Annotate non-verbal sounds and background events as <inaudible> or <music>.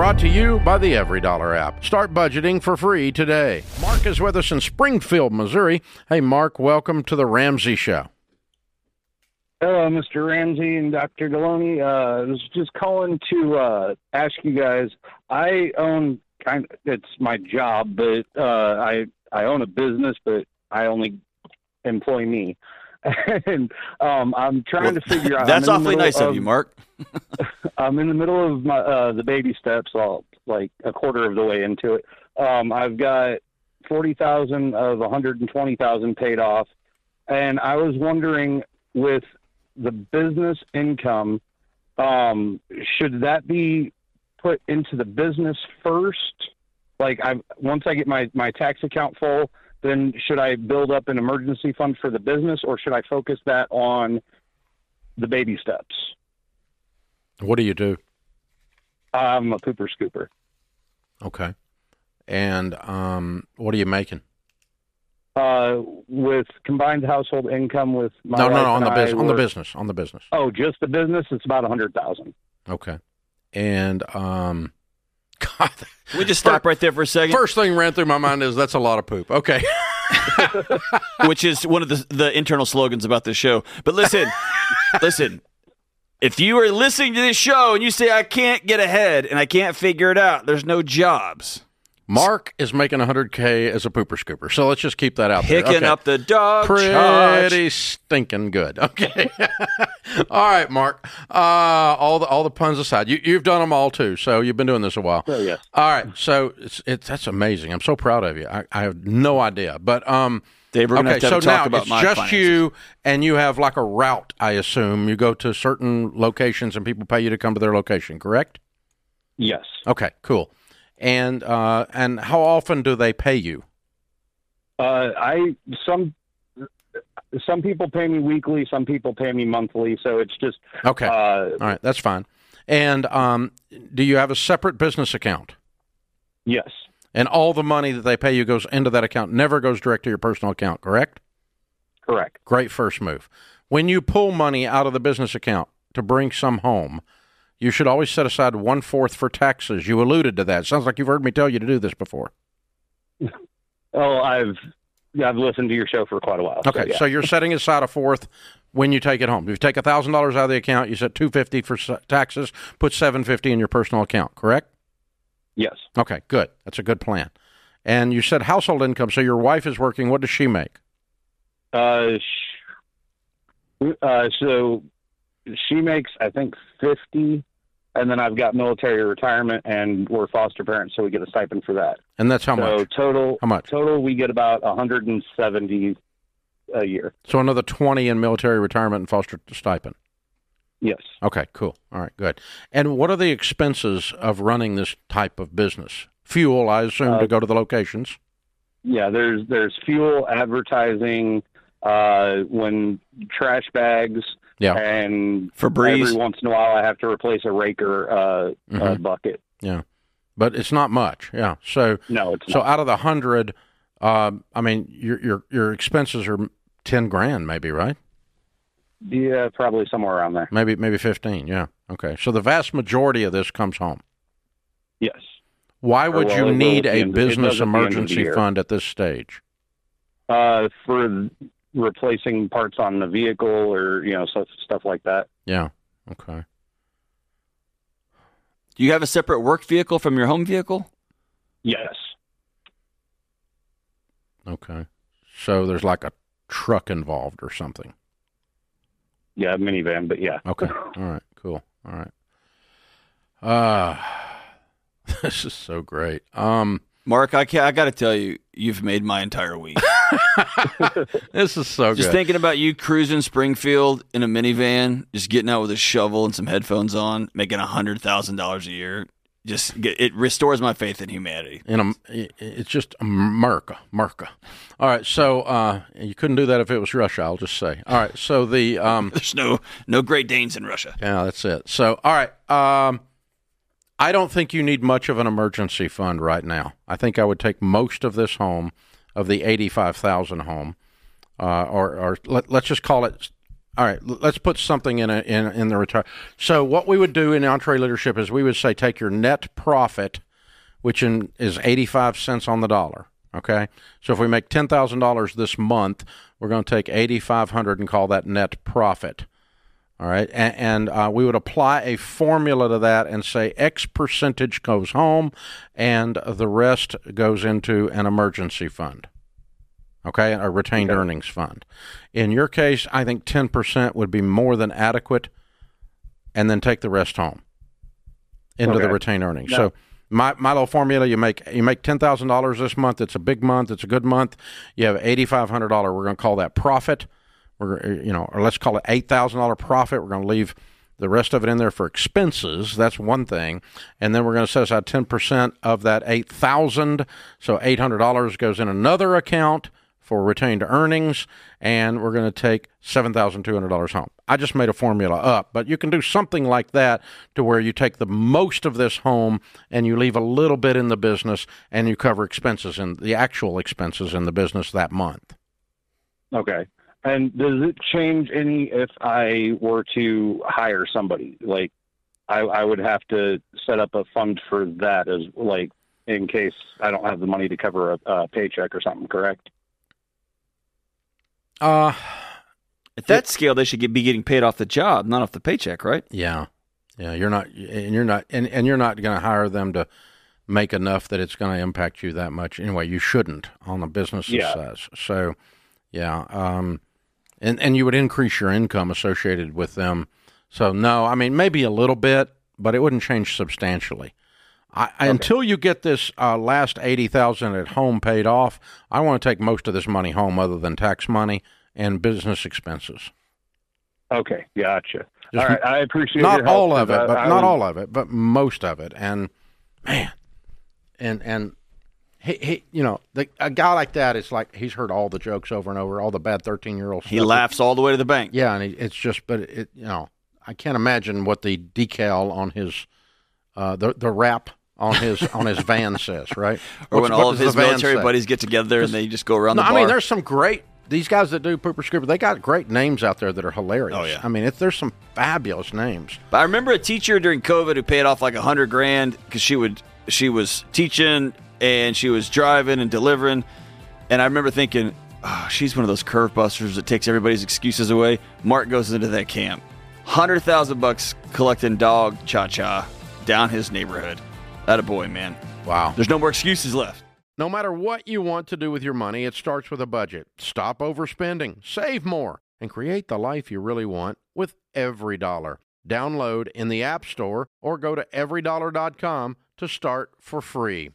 brought to you by the Every Dollar app. Start budgeting for free today. Mark is with us in Springfield, Missouri. Hey, Mark, welcome to the Ramsey Show. Hello, Mr. Ramsey and Dr. Delony. Uh, I was just calling to uh, ask you guys. I own kind. Of, it's my job, but uh, I I own a business, but I only employ me. <laughs> and um, I'm trying Well, to figure out. That's I'm in the awfully nice of you, Mark. <laughs> I'm in the middle of my uh, the baby steps, all like a quarter of the way into it. Um, I've got forty thousand of one hundred and twenty thousand paid off, and I was wondering with the business income, um, should that be put into the business first? Like I once I get my my tax account full, then should I build up an emergency fund for the business, or should I focus that on the baby steps? What do you do? I'm a pooper scooper. Okay. And um, what are you making? Uh, with combined household income with my no, no, no, on the business. On the business. On the business. Oh, just the business. It's about a hundred thousand. Okay. And um, God, Can we just stop right there for a second? first thing ran through my mind is that's a lot of poop. Okay. <laughs> which is one of the the internal slogans about this show. But listen, <laughs> listen. If you are listening to this show and you say I can't get ahead and I can't figure it out, there's no jobs. Mark is making 100K as a pooper scooper. So let's just keep that out there. Picking Okay. up the dog Pretty charge. stinking good. <laughs> Okay. <laughs> all right, Mark. Uh, all the all the puns aside, you you've done them all too. So you've been doing this a while. Oh, yes. All right. So it's it's that's amazing. I'm so proud of you. I, I have no idea, but um. Dave, we're okay, have to so a talk now about it's my just finances. you, and you have like a route. I assume you go to certain locations, and people pay you to come to their location. Correct? Yes. Okay. Cool. And uh, and how often do they pay you? Uh, I some some people pay me weekly. Some people pay me monthly. So it's just Okay. uh, All right, that's fine. And um, do you have a separate business account? yes, And all the money that they pay you goes into that account, never goes direct to your personal account, correct? correct. Great first move. When you pull money out of the business account to bring some home, you should always set aside one fourth for taxes. You alluded to that. Sounds like you've heard me tell you to do this before. Oh, I've I've listened to your show for quite a while. Okay, So, yeah. so you're setting aside a fourth when you take it home. If you take thousand dollars out of the account, you set two fifty for taxes. Put seven fifty in your personal account. Correct? yes. Okay, good. That's a good plan. And you said household income. So your wife is working. What does she make? Uh, sh- uh, so she makes I think fifty, and then I've got military retirement, and we're foster parents, so we get a stipend for that. And that's how so much? total How much? total we get about hundred and seventy a year. So another twenty in military retirement and foster stipend. Yes. Okay, cool. All right, good. And what are the expenses of running this type of business? Fuel, I assume, Uh, to go to the locations. Yeah, there's there's fuel, advertising, uh, when trash bags, Yeah. and Febreze. every once in a while I have to replace a raker uh, uh, Mhm. bucket. Yeah, but it's not much. Yeah. So No, it's so not. out of the hundred, um, I mean, your your your expenses are ten grand, maybe, right? Yeah, probably somewhere around there. Maybe maybe fifteen. Yeah. Okay. So the vast majority of this comes home. Yes. Why would well, you need a end- it does business at the end of the emergency fund at this stage? Uh, for replacing parts on the vehicle or you know stuff stuff like that. Yeah. Okay. Do you have a separate work vehicle from your home vehicle? Yes. Okay. So there's like a truck involved or something. Yeah, minivan, but yeah. Okay. <laughs> All right. Cool. All right. Uh <laughs> this is so great. Um Mark, I, ca- I got to tell you, you've made my entire week. <laughs> <laughs> this is so good. just good. thinking about you cruising Springfield in a minivan, just getting out with a shovel and some headphones on, making a hundred thousand dollars a year. Just get, it restores my faith in humanity. in a, it's just America, America. All right, so uh, you couldn't do that if it was Russia. I'll just say. All right, so the um, <laughs> There's no no Great Danes in Russia. yeah, that's it. So all right, um, I don't think you need much of an emergency fund right now. I think I would take most of this home, of the eighty-five thousand home, uh, or or let, let's just call it. all right, let's put something in a, in in the retire. So what we would do in EntreLeadership is we would say take your net profit, which in, is eighty five cents on the dollar. Okay, so if we make ten thousand dollars this month, we're going to take eighty five hundred and call that net profit. All right, and, and uh, we would apply a formula to that and say X percentage goes home, and the rest goes into an emergency fund. Okay, a retained earnings fund. In your case, I think ten percent would be more than adequate, and then take the rest home into the retained earnings. Yeah. So my my little formula: you make you make ten thousand dollars this month. It's a big month. It's a good month. You have eighty five hundred dollar. We're going to call that profit. We're uh, you know, or let's call it eight thousand dollar profit. We're going to leave the rest of it in there for expenses. That's one thing, and then we're going to set aside ten percent of that eight thousand. So eight hundred dollars goes in another account for retained earnings, and we're going to take seven thousand two hundred dollars home. I just made a formula up, but you can do something like that to where you take the most of this home and you leave a little bit in the business, and you cover expenses and the actual expenses in the business that month. Okay. And does it change any if I were to hire somebody? Like, I, I would have to set up a fund for that as like in case I don't have the money to cover a, a paycheck or something. Correct? Uh At that scale, they should get, be getting paid off the job, not off the paycheck, right? Yeah, yeah. You're not, and you're not, and, and you're not going to hire them to make enough that it's going to impact you that much. Anyway, you shouldn't on the business Yeah. size. So, yeah, um, and and you would increase your income associated with them. So no, I mean maybe a little bit, but it wouldn't change substantially. I, Until you get this uh, last eighty thousand at home paid off, I want to take most of this money home, other than tax money and business expenses. Okay, gotcha. Just all right, I appreciate not all of it, I- but I not was- all of it, but most of it. And man, and and he, he you know, the, a guy like that is like he's heard all the jokes over and over, all the bad thirteen year olds. He laughs all the way to the bank. Yeah, and he, it's just, but it, you know, I can't imagine what the decal on his, uh, the the wrap on his on his van <laughs> says, right? Or What's- when all of his military say? buddies get together and they just go around No, the I mean, there's some great these guys that do pooper scooper. They got great names out there that are hilarious. Oh, yeah. I mean, it's, there's some fabulous names. But I remember a teacher during COVID who paid off like a hundred grand because she would she was teaching and she was driving and delivering, and I remember thinking, oh, she's one of those curve busters that takes everybody's excuses away. Mark goes into that camp, hundred thousand bucks collecting dog cha cha down his neighborhood. That a boy, man. Wow. There's no more excuses left. No matter what you want to do with your money, it starts with a budget. Stop overspending, save more, and create the life you really want with every dollar. Download in the App Store or go to everydollar.com to start for free.